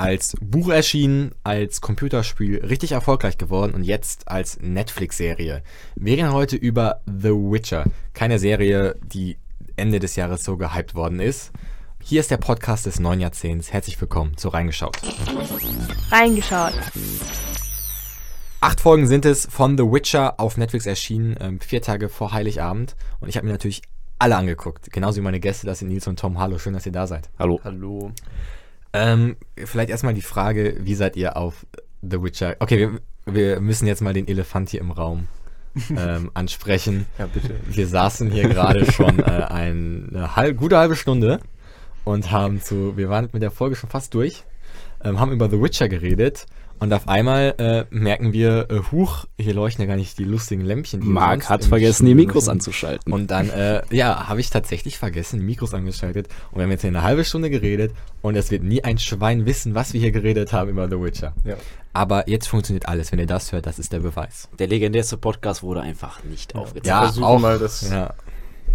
als Buch erschienen, als Computerspiel richtig erfolgreich geworden und jetzt als Netflix-Serie. Wir reden heute über The Witcher. Keine Serie, die Ende des Jahres so gehypt worden ist. Hier ist der Podcast des neuen Jahrzehnts. Herzlich willkommen zu Reingeschaut. Reingeschaut. Acht Folgen sind es von The Witcher auf Netflix erschienen, ähm, vier Tage vor Heiligabend. Und ich habe mir natürlich alle angeguckt. Genauso wie meine Gäste, das sind Nils und Tom. Hallo, schön, dass ihr da seid. Hallo. Hallo. Ähm, vielleicht erstmal die Frage, wie seid ihr auf The Witcher? Okay, wir, wir müssen jetzt mal den Elefant hier im Raum ähm, ansprechen. Ja, bitte. Wir saßen hier gerade schon äh, eine halb, gute halbe Stunde und haben zu, wir waren mit der Folge schon fast durch, ähm, haben über The Witcher geredet und auf einmal äh, merken wir, äh, huch, hier leuchten ja gar nicht die lustigen Lämpchen. Die Marc hat vergessen, die Mikros nutzen. anzuschalten. Und dann, äh, ja, habe ich tatsächlich vergessen, die Mikros angeschaltet. Und wir haben jetzt hier eine halbe Stunde geredet und es wird nie ein Schwein wissen, was wir hier geredet haben über The Witcher. Ja. Aber jetzt funktioniert alles. Wenn ihr das hört, das ist der Beweis. Der legendärste Podcast wurde einfach nicht aufgezeichnet. Ja, versuchen auch, mal, das ja.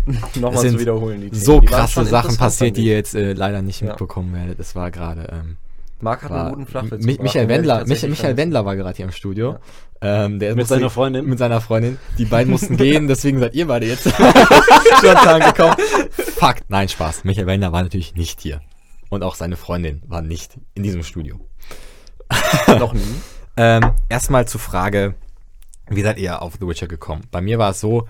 Nochmal zu wiederholen. Die so. Die krasse Sachen passiert, die ihr jetzt äh, leider nicht Ja. mitbekommen werdet. Es war gerade. Ähm, Marc hat war, einen guten Flachwitz Mi gebracht, Michael Wendler, Michael, Michael. Wendler war gerade hier im Studio. Ähm, der Mit musste- seiner Freundin? Mit seiner Freundin. Die beiden mussten gehen, deswegen seid ihr beide jetzt spontan gekommen. Fakt. Nein, Spaß. Michael Wendler war natürlich nicht hier. Und auch seine Freundin war nicht in diesem Studio. Noch nie. Ähm, erstmal zur Frage, wie seid ihr auf The Witcher gekommen? Bei mir war es so,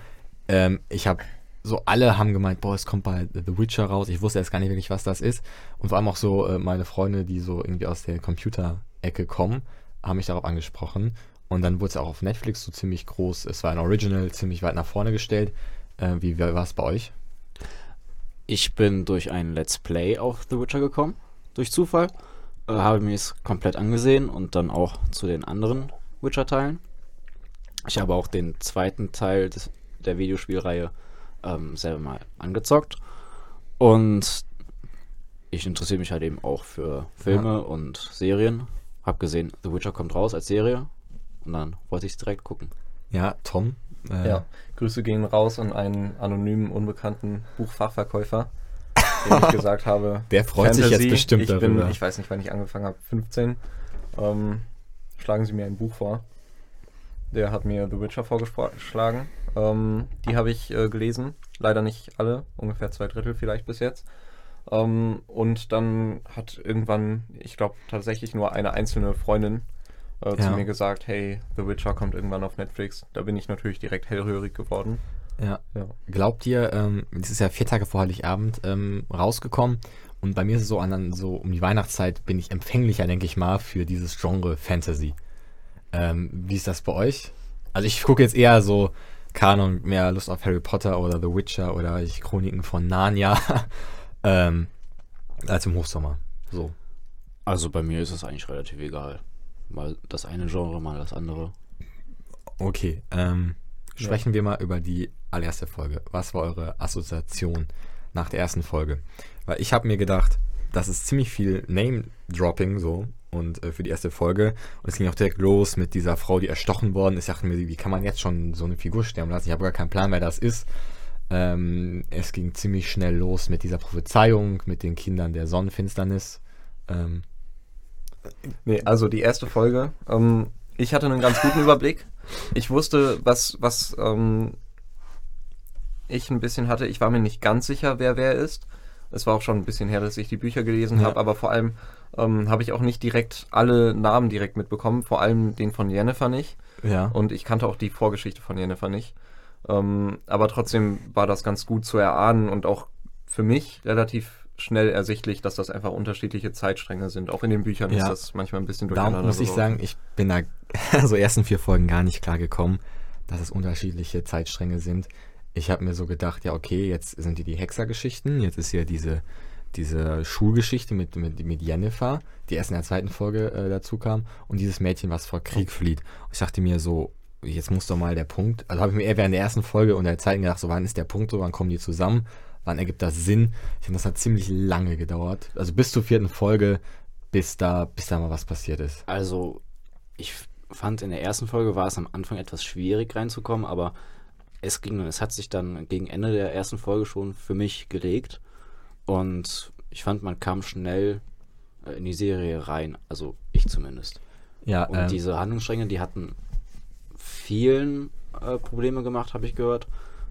ähm, ich habe so alle haben gemeint, boah, es kommt bald The Witcher raus. Ich wusste jetzt gar nicht wirklich, was das ist. Und vor allem auch so äh, meine Freunde, die so irgendwie aus der Computerecke kommen, haben mich darauf angesprochen. Und dann wurde es auch auf Netflix so ziemlich groß. Es war ein Original, ziemlich weit nach vorne gestellt. Äh, wie war es bei euch? Ich bin durch ein Let's Play auf The Witcher gekommen, durch Zufall. Äh, habe mir es komplett angesehen und dann auch zu den anderen Witcher-Teilen. Ich habe auch den zweiten Teil des, der Videospielreihe ähm, selber mal angezockt. Und ich interessiere mich halt eben auch für Filme und Serien. Hab gesehen, The Witcher kommt raus als Serie. Und dann wollte ich es direkt gucken. Ja, Tom? Äh, Ja. Grüße gehen raus an einen anonymen, unbekannten Buchfachverkäufer, dem ich gesagt habe. Der freut sich jetzt bestimmt ich bin, darüber. Ich weiß nicht, wann ich angefangen habe, 15. Ähm, schlagen Sie mir ein Buch vor. Der hat mir The Witcher vorgeschlagen. Ähm, die habe ich äh, gelesen. Leider nicht alle, ungefähr zwei Drittel vielleicht bis jetzt. Ähm, und dann hat irgendwann, ich glaube tatsächlich nur eine einzelne Freundin äh, Ja. zu mir gesagt, hey, The Witcher kommt irgendwann auf Netflix. Da bin ich natürlich direkt hellhörig geworden. Ja. Ja. Glaubt ihr, ähm, das ist ja vier Tage vor Heiligabend ähm, rausgekommen und bei mir ist es so, an, an so um die Weihnachtszeit bin ich empfänglicher, denke ich mal, für dieses Genre Fantasy. Ähm, wie ist das bei euch? Also ich gucke jetzt eher so Kanon, mehr Lust auf Harry Potter oder The Witcher oder die Chroniken von Narnia ähm, als im Hochsommer. So. Also bei mir ist es eigentlich relativ egal. Mal das eine Genre, mal das andere. Okay, ähm, sprechen wir mal über die allererste Folge. Was war eure Assoziation nach der ersten Folge? Weil ich habe mir gedacht, das ist ziemlich viel Name-Dropping so und äh, für die erste Folge. Und es ging auch direkt los mit dieser Frau, die erstochen worden ist. Ich dachte mir, wie kann man jetzt schon so eine Figur sterben lassen? Ich habe gar keinen Plan, wer das ist. Ähm, es ging ziemlich schnell los mit dieser Prophezeiung, mit den Kindern der Sonnenfinsternis. Ähm, Nee, also die erste Folge. Ähm, ich hatte einen ganz guten Überblick. Ich wusste, was, was ähm, ich ein bisschen hatte. Ich war mir nicht ganz sicher, wer wer ist. Es war auch schon ein bisschen her, dass ich die Bücher gelesen Ja. habe, aber vor allem ähm, habe ich auch nicht direkt alle Namen direkt mitbekommen, vor allem den von Jennifer nicht. ja. Und ich kannte auch die Vorgeschichte von Jennifer nicht. Ähm, aber trotzdem war das ganz gut zu erahnen und auch für mich relativ schnell ersichtlich, dass das einfach unterschiedliche Zeitstränge sind. Auch in den Büchern Ja. ist das manchmal ein bisschen durcheinander. muss ich sagen, ich bin da so ersten vier Folgen gar nicht klar gekommen, dass es unterschiedliche Zeitstränge sind. Ich habe mir so gedacht, ja okay, jetzt sind die die Hexergeschichten, jetzt ist ja diese diese Schulgeschichte mit, mit, mit Jennifer, die erst in der zweiten Folge äh, dazu kam, und dieses Mädchen, was vor Krieg flieht. Und ich dachte mir so, jetzt muss doch mal der Punkt, also habe ich mir eher während der ersten Folge und der zweiten gedacht, so wann ist der Punkt so, wann kommen die zusammen, wann ergibt das Sinn? Ich finde, das hat ziemlich lange gedauert. Also bis zur vierten Folge, bis da, bis da mal was passiert ist. Also, ich fand in der ersten Folge war es am Anfang etwas schwierig reinzukommen, aber es ging es hat sich dann gegen Ende der ersten Folge schon für mich gelegt. Und ich fand, man kam schnell äh, in die Serie rein. Also ich zumindest. Ja, Und ähm, diese Handlungsstränge, die hatten vielen äh, Probleme gemacht, habe ich gehört.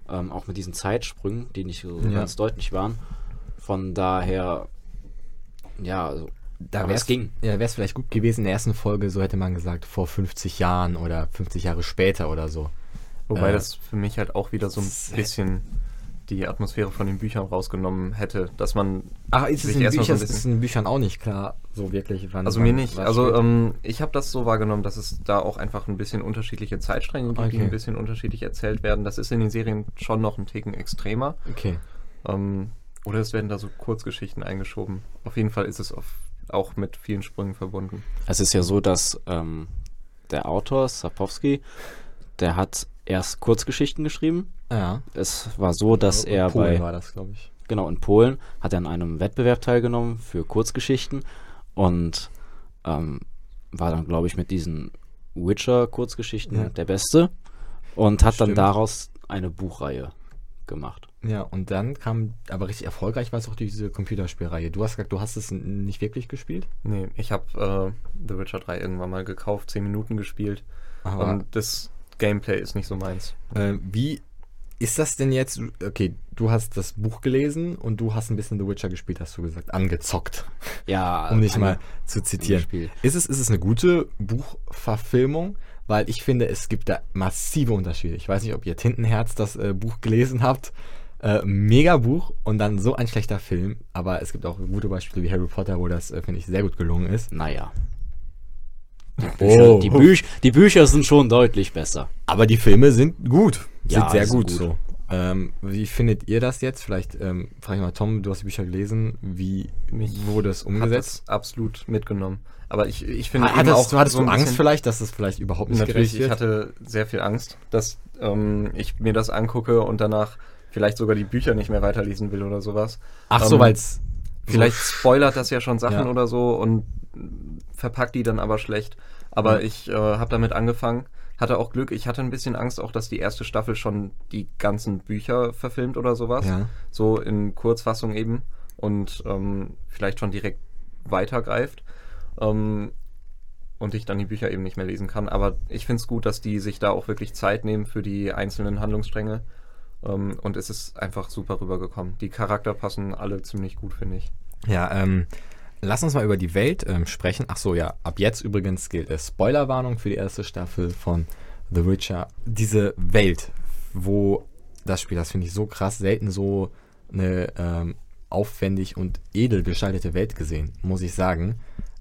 Ähm, auch mit diesen Zeitsprüngen, die nicht so Ja. ganz deutlich waren. Von daher, ja, also, da wär's, es ging. Ja, wäre es vielleicht gut gewesen in der ersten Folge, so hätte man gesagt, vor 50 Jahren oder 50 Jahre später oder so. Wobei Äh, das für mich halt auch wieder so ein bisschen die Atmosphäre von den Büchern rausgenommen hätte, dass man Ach, ist es in, erstmal so ist in Büchern auch nicht klar, so wirklich, wann Also mir nicht. Also ähm, ich habe das so wahrgenommen, dass es da auch einfach ein bisschen unterschiedliche Zeitstränge gibt, die Okay. ein bisschen unterschiedlich erzählt werden. Das ist in den Serien schon noch ein Ticken extremer. okay. Ähm, oder es werden da so Kurzgeschichten eingeschoben. Auf jeden Fall ist es auf, auch mit vielen Sprüngen verbunden. Es ist ja so, dass ähm, der Autor, Sapowski, der hat erst Kurzgeschichten geschrieben. Ja. Es war so, dass er Polen bei, war das, glaube ich. genau, in Polen hat er an einem Wettbewerb teilgenommen für Kurzgeschichten und ähm, war dann, glaube ich, mit diesen Witcher-Kurzgeschichten Ja. der Beste und hat dann Stimmt. daraus eine Buchreihe gemacht. Ja, und dann kam, aber richtig erfolgreich war es auch diese Computerspielreihe. Du hast gesagt, du hast es nicht wirklich gespielt? Nee, ich habe äh, The Witcher 3 irgendwann mal gekauft, 10 Minuten gespielt. Aber Und das Gameplay ist nicht so meins. äh, wie ist das denn jetzt? Okay, du hast das Buch gelesen und du hast ein bisschen The Witcher gespielt, hast du gesagt. Angezockt, Ja, um dich ange- mal zu zitieren. Ist es, ist es eine gute Buchverfilmung? Weil ich finde, es gibt da massive Unterschiede. Ich weiß nicht, ob ihr Tintenherz das äh, Buch gelesen habt. Äh, mega Buch und dann so ein schlechter Film. Aber es gibt auch gute Beispiele wie Harry Potter, wo das, äh, finde ich, sehr gut gelungen ist. Naja. Die Oh. Bücher, die, Büch, die Bücher sind schon deutlich besser. Aber die Filme sind gut. Ja, sind sehr die sind gut, gut. so. Ähm, wie findet ihr das jetzt? Vielleicht ähm, frage ich mal Tom, du hast die Bücher gelesen. Wie Mich wurde es Hat umgesetzt? das absolut mitgenommen. Aber ich, ich finde eben Hattest, auch du, hattest so du Angst vielleicht, dass es vielleicht überhaupt nicht Natürlich, gerecht ich wird? hatte sehr viel Angst, dass ähm, ich mir das angucke und danach vielleicht sogar die Bücher nicht mehr weiterlesen will oder sowas. Ach so, ähm, weil es Vielleicht spoilert das ja schon Sachen Ja. oder so und verpackt die dann aber schlecht. Aber Ja. ich äh, habe damit angefangen, hatte auch Glück. Ich hatte ein bisschen Angst auch, dass die erste Staffel schon die ganzen Bücher verfilmt oder sowas. Ja. So in Kurzfassung eben und ähm, vielleicht schon direkt weitergreift. Ähm, und ich dann die Bücher eben nicht mehr lesen kann. Aber ich finde es gut, dass die sich da auch wirklich Zeit nehmen für die einzelnen Handlungsstränge. Ähm, und es ist einfach super rübergekommen. Die Charakter passen alle ziemlich gut, finde ich. Ja, ähm, lass uns mal über die Welt ähm, sprechen. Ach so, ja, ab jetzt übrigens gilt es Spoilerwarnung für die erste Staffel von The Witcher. Diese Welt, wo das Spiel, das finde ich so krass, selten so eine ähm, aufwendig und edel gestaltete Welt gesehen, muss ich sagen.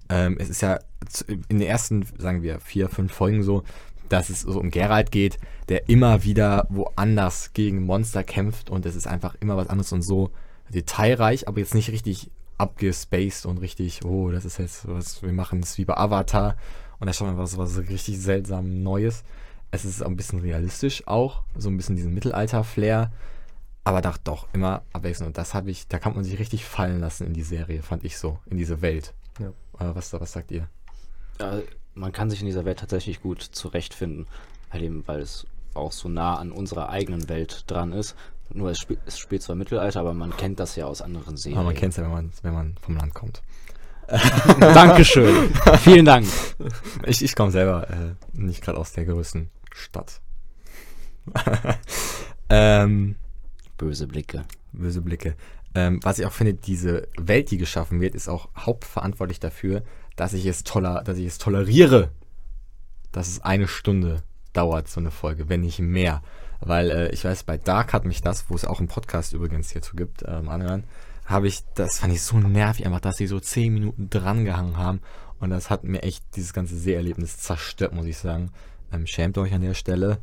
Ähm, es ist ja in den ersten, sagen wir, vier, fünf Folgen so, dass es so um Geralt geht, der immer wieder woanders gegen Monster kämpft und es ist einfach immer was anderes und so detailreich, aber jetzt nicht richtig abgespaced und richtig, oh, das ist jetzt was, wir machen das wie bei Avatar und da schaut man was, was richtig seltsam Neues. Es ist ein bisschen realistisch auch, so ein bisschen diesen Mittelalter-Flair, aber doch, doch immer abwechselnd. Und das habe ich, da kann man sich richtig fallen lassen in die Serie, fand ich so, in diese Welt. Ja. Äh, was, was sagt ihr? Ja, man kann sich in dieser Welt tatsächlich gut zurechtfinden, halt eben, weil es auch so nah an unserer eigenen Welt dran ist. Nur es, spiel, es spielt zwar Mittelalter, aber man kennt das ja aus anderen Serien. Aber man kennt es ja, wenn man, wenn man vom Land kommt. Dankeschön. Vielen Dank. Ich, ich komme selber äh, nicht gerade aus der größten Stadt. ähm, Böse Blicke. böse Blicke. Ähm, was ich auch finde, diese Welt, die geschaffen wird, ist auch hauptverantwortlich dafür, dass ich es, toller, dass ich es toleriere, dass es eine Stunde dauert, so eine Folge, wenn nicht mehr. Weil äh, ich weiß, bei Dark hat mich das, wo es auch einen Podcast übrigens hierzu gibt, ähm, anhören, habe ich, das fand ich so nervig einfach, dass sie so zehn Minuten drangehangen haben. Und das hat mir echt dieses ganze Seherlebnis zerstört, muss ich sagen. Ähm, schämt euch an der Stelle.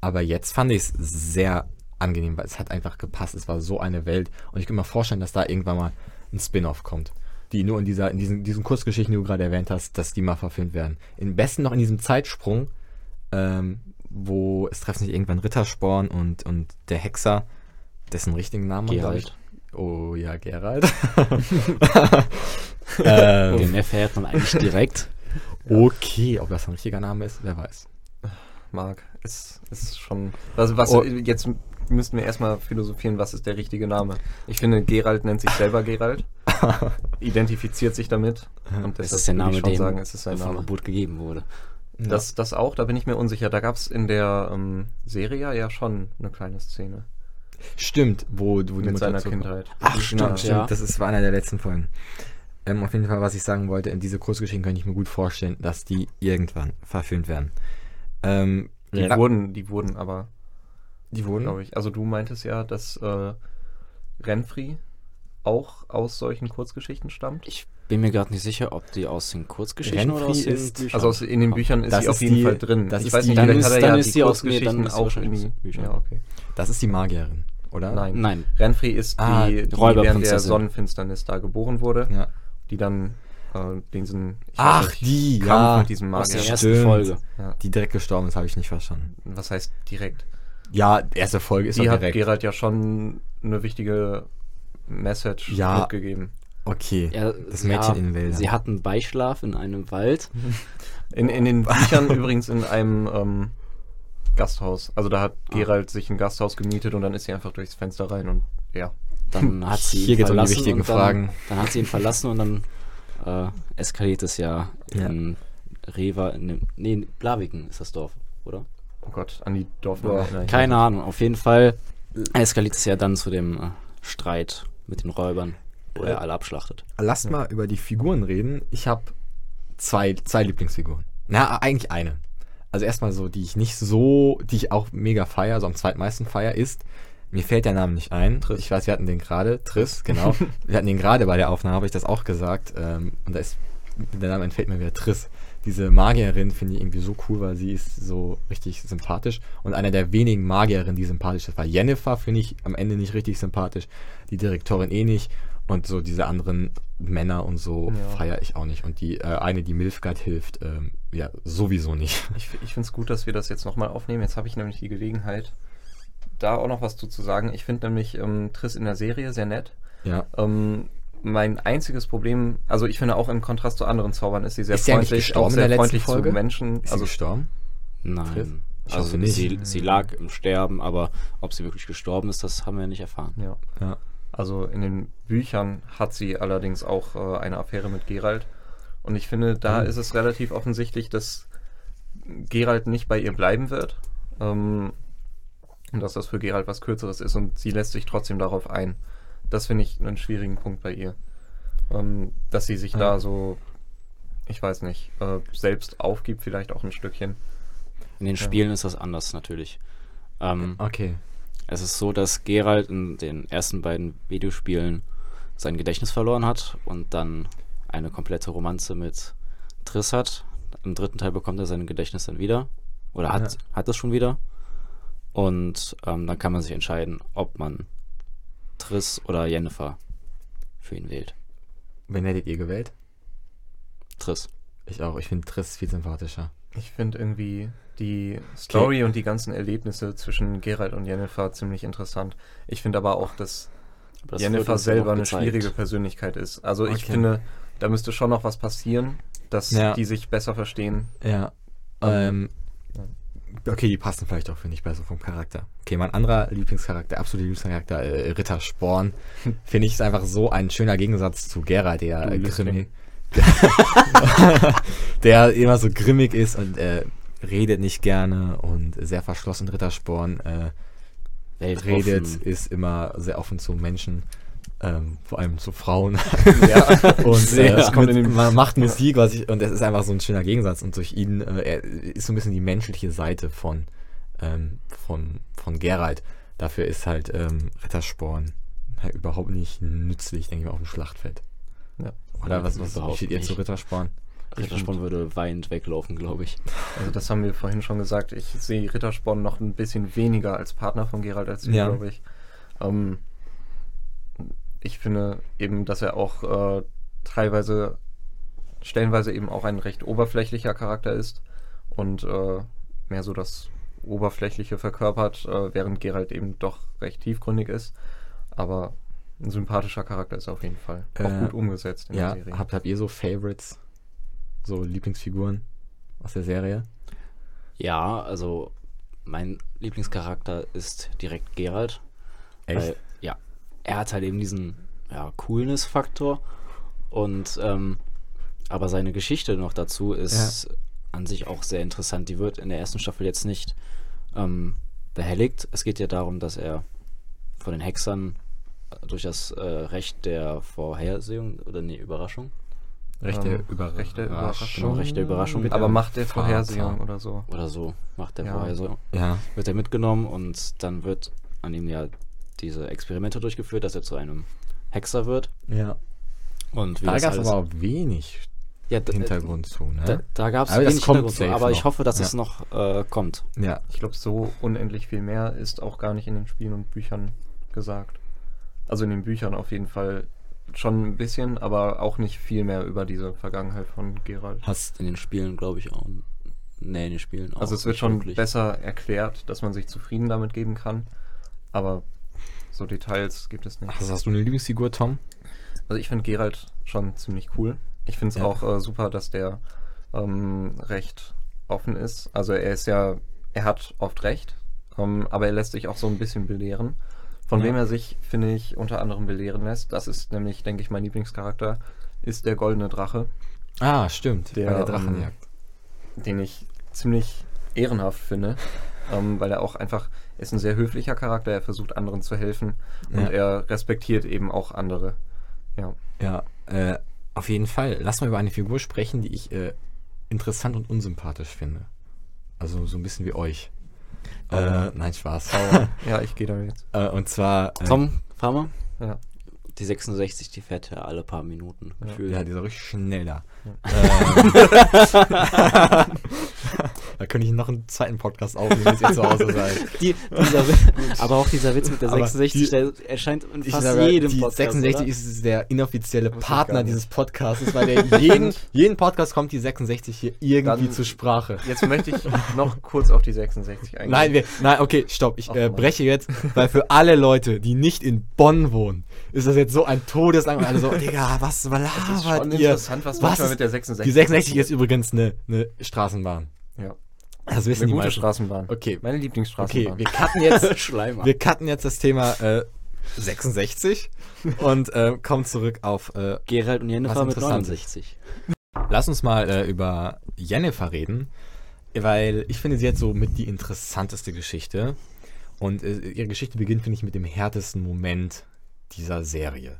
Aber jetzt fand ich es sehr angenehm, weil es hat einfach gepasst. Es war so eine Welt. Und ich kann mir vorstellen, dass da irgendwann mal ein Spin-off kommt. Die nur in dieser, in diesen, diesen Kurzgeschichten, die du gerade erwähnt hast, dass die mal verfilmt werden. Im besten noch in diesem Zeitsprung, ähm, wo es treffen sich irgendwann Rittersporn und, und der Hexer, dessen richtigen Namen Geralt. Ich, oh ja, Geralt. ähm, Den erfährt man eigentlich direkt. okay, ob das ein richtiger Name ist, wer weiß. Marc, ist, ist schon. Was, was Oh. jetzt müssten wir erstmal philosophieren, was ist der richtige Name. Ich finde, Gerald nennt sich selber Gerald, identifiziert sich damit. Und Das ist der würde Name, der sagen, es ist sein Name. Geburt gegeben wurde. Das, das auch, da bin ich mir unsicher. Da gab es in der ähm, Serie ja schon eine kleine Szene Stimmt, wo, wo die mit seiner. Kindheit. Ach, Ja. stimmt, stimmt. Ja. Das ist, war einer der letzten Folgen. Ähm, auf jeden Fall, was ich sagen wollte, in diese Kurzgeschichten könnte ich mir gut vorstellen, dass die irgendwann verfilmt werden. Ähm, Die Ra- wurden, die wurden aber, die wurden, glaube ich. Also du meintest ja, dass äh, Renfri auch aus solchen Kurzgeschichten stammt. Ich bin mir gerade nicht sicher, ob die aus den Kurzgeschichten oder aus Renfri den ist- Büchern Also aus, in den Büchern ist Das sie auf ist jeden die- Fall drin. das ich ist weiß die- nicht, dann vielleicht ist- hat er dann ja ist die sie aus- nee, auch in die Büchern. Ja, okay. das ist die Magierin, oder? Nein. Nein. Renfri ist die, Ah, die während der. Sonnenfinsternis da geboren wurde, Ja. die dann äh, diesen Ach, nicht, die, Kampf ja. mit diesem Aus der Magier. ersten Stimmt. Folge. Ja. Die direkt gestorben ist, habe ich nicht verstanden. Was heißt direkt? Ja, erste Folge ist die doch hat direkt. Geralt ja schon eine wichtige Message Ja. mitgegeben. Okay, Ja, das Mädchen in den Wäldern. Sie hatten Beischlaf in einem Wald. In, in den Büchern übrigens in einem ähm, Gasthaus. Also da hat Geralt sich ein Gasthaus gemietet und dann ist sie einfach durchs Fenster rein und ja. Dann hat sie ihn Hier geht's um die verlassen wichtigen und dann, Fragen. Dann hat sie ihn verlassen und dann äh, eskaliert es ja Ja. in Reva, in dem, nee, Blaviken ist das Dorf, oder? Oh Gott, an die erinnere ich Keine. Ahnung, auf jeden Fall eskaliert es ja dann zu dem äh, Streit mit den Räubern, wo er alle abschlachtet. Lasst mal über die Figuren reden. Ich habe zwei, zwei Lieblingsfiguren. Na, eigentlich eine. Also erstmal so, die ich nicht so, die ich auch mega feier, so am zweitmeisten feier, ist, mir fällt der Name nicht ein. Triss. Ich weiß, wir hatten den gerade, Triss, genau. wir hatten den gerade bei der Aufnahme, habe ich das auch gesagt. Ähm, und da ist, der Name entfällt mir wieder Triss. Diese Magierin finde ich irgendwie so cool, weil sie ist so richtig sympathisch. Und einer der wenigen Magierinnen, die sympathisch ist, war Jennifer, finde ich am Ende nicht richtig sympathisch. Die Direktorin eh nicht. Und so diese anderen Männer und so Ja. feiere ich auch nicht. Und die äh, eine, die Milfgard hilft, ähm, ja, sowieso nicht. Ich, ich finde es gut, dass wir das jetzt nochmal aufnehmen. Jetzt habe ich nämlich die Gelegenheit, da auch noch was zu, zu sagen. Ich finde nämlich ähm, Triss in der Serie sehr nett. Ja. Ähm, mein einziges Problem, also ich finde auch im Kontrast zu anderen Zaubern ist sie sehr Ist sie eigentlich freundlich, gestorben auch in sehr der letzten freundlich Folge? zu Menschen. Ist sie also gestorben? Triss? Nein. Ich Also hoffe nicht. sie, sie lag im Sterben, aber ob sie wirklich gestorben ist, das haben wir nicht erfahren. ja. Ja. Also in den Büchern hat sie allerdings auch äh, eine Affäre mit Geralt. Und ich finde, da Mhm. ist es relativ offensichtlich, dass Geralt nicht bei ihr bleiben wird. Ähm, und dass das für Geralt was Kürzeres ist und sie lässt sich trotzdem darauf ein. Das finde ich einen schwierigen Punkt bei ihr. Ähm, dass sie sich Ja. da so, ich weiß nicht, äh, selbst aufgibt, vielleicht auch ein Stückchen. In den Ja. Spielen ist das anders natürlich. Ähm, Okay. Es ist so, dass Geralt in den ersten beiden Videospielen sein Gedächtnis verloren hat und dann eine komplette Romanze mit Triss hat. Im dritten Teil bekommt er sein Gedächtnis dann wieder. Oder hat, Ja. hat es schon wieder. Und ähm, dann kann man sich entscheiden, ob man Triss oder Jennifer für ihn wählt. Wen hättet ihr gewählt? Triss. Ich auch. Ich finde Triss viel sympathischer. Ich finde irgendwie die Story und die ganzen Erlebnisse zwischen Geralt und Jennifer ziemlich interessant. Ich finde aber auch, dass Aber das Jennifer selber eine schwierige Persönlichkeit ist. Also ich Okay. finde, da müsste schon noch was passieren, dass Ja. die sich besser verstehen. Ja. Ähm, okay, die passen vielleicht auch, finde ich, besser vom Charakter. Okay, mein anderer Lieblingscharakter, absoluter Lieblingscharakter, äh, Ritter Sporn, finde ich, ist einfach so ein schöner Gegensatz zu Geralt, der äh, grimmig, der immer so grimmig ist und äh, redet nicht gerne und sehr verschlossen. Ritter Sporn äh, redet, ist immer sehr offen zu Menschen, ähm, vor allem zu Frauen. Ja, und äh, kommt mit, man macht Musik, was ich, und das ist einfach so ein schöner Gegensatz. Und durch ihn, äh, er ist so ein bisschen die menschliche Seite von, ähm, von, von Geralt. Dafür ist halt ähm, Rittersporn halt überhaupt nicht nützlich, denke ich mal, auf dem Schlachtfeld. Ja. Oder was, was Überhaupt steht ihr zu. Rittersporn? Rittersporn würde weinend weglaufen, glaube ich. Also das haben wir vorhin schon gesagt. Ich sehe Rittersporn noch ein bisschen weniger als Partner von Geralt als du, Ja. glaube ich. Ähm, ich finde eben, dass er auch äh, teilweise, stellenweise eben auch ein recht oberflächlicher Charakter ist und äh, mehr so das Oberflächliche verkörpert, äh, während Geralt eben doch recht tiefgründig ist. Aber ein sympathischer Charakter ist er auf jeden Fall. Auch Äh, gut umgesetzt in Ja, der Serie. habt, habt ihr so Favorites? So Lieblingsfiguren aus der Serie? Ja, also mein Lieblingscharakter ist direkt Geralt. Echt? Weil, ja, er hat halt eben diesen ja, Coolness-Faktor und ähm, aber seine Geschichte noch dazu ist an sich auch sehr interessant. Die wird in der ersten Staffel jetzt nicht ähm, behelligt. Es geht ja darum, dass er von den Hexern durch das äh, Recht der Vorhersehung oder nee, Überraschung. Rechte Ähm, Überraschung. rechte Überraschung. Rechte Überraschung. Mit Aber macht der. Vorhersehung oder so. Oder so macht der Ja. Vorhersehung. Ja. Wird er mitgenommen und dann wird an ihm ja diese Experimente durchgeführt, dass er zu einem Hexer wird. Ja. Und wie Da gab es aber auch wenig ja, Hintergrund zu, ne? Da, da gab es wenig Hintergrund, zu, aber ich hoffe, dass Ja. es noch äh, kommt. ja. Ich glaube, so unendlich viel mehr ist auch gar nicht in den Spielen und Büchern gesagt. Also in den Büchern auf jeden Fall schon ein bisschen, aber auch nicht viel mehr über diese Vergangenheit von Geralt. Hast In den Spielen glaube ich auch. Nee, in den Spielen auch. Also es wird schon wirklich. besser erklärt, dass man sich zufrieden damit geben kann. Aber so Details gibt es nicht. hast, hast du eine Lieblingsfigur, Tom? Also ich finde Geralt schon ziemlich cool. Ich finde es Ja. auch äh, super, dass der ähm, recht offen ist. Also er ist ja, er hat oft recht, ähm, aber er lässt sich auch so ein bisschen belehren. Von Ja. wem er sich, finde ich, unter anderem belehren lässt, das ist nämlich, denke ich, mein Lieblingscharakter, ist der goldene Drache, Ah, stimmt. Der, bei der Drachenjagd. den ich ziemlich ehrenhaft finde, ähm, weil er auch einfach, ist ein sehr höflicher Charakter, er versucht anderen zu helfen und Ja. er respektiert eben auch andere. Ja. Ja, äh, auf jeden Fall. Lass mal über eine Figur sprechen, die ich äh, interessant und unsympathisch finde. Also so ein bisschen wie euch. Äh, Aber- nein, Spaß. Ja, ich gehe da jetzt. äh, und zwar. Äh, Tom, fahr mal. Ja. Die 66, die fährt ja alle paar Minuten. Ja. Ja, dieser richtig schnell da. Ja. Ähm, da könnte ich noch einen zweiten Podcast aufnehmen, bis ihr zu Hause seid. Die, dieser, aber auch dieser Witz mit der Aber 66, die- der erscheint in fast sage, jedem die Podcast. 66 oder? ist der inoffizielle Partner dieses Podcasts, weil der jeden, jeden Podcast kommt die 66 hier irgendwie Dann- zur Sprache. Jetzt möchte ich noch kurz auf die 66 eingehen. Nein, wir, nein, okay, stopp. Ich äh, breche jetzt, weil für alle Leute, die nicht in Bonn wohnen, ist das jetzt so ein Todeslang. Und alle so, Digga, was das ist labert schon ihr? interessant, was, Was manchmal ist- mit der 66 Die 66 ist übrigens eine, eine Straßenbahn. Ja. Das wissen Eine die gute meisten. Straßenbahn. Okay, Meine okay, Lieblingsstraßenbahn. wir cutten jetzt, Schleimer. wir cutten jetzt das Thema äh, 66 und äh, kommen zurück auf äh, Gerald und Jennifer mit interessant 69. Lass uns mal äh, über Jennifer reden, weil ich finde, sie hat so mit die interessanteste Geschichte. Und äh, ihre Geschichte beginnt, finde ich, mit dem härtesten Moment dieser Serie.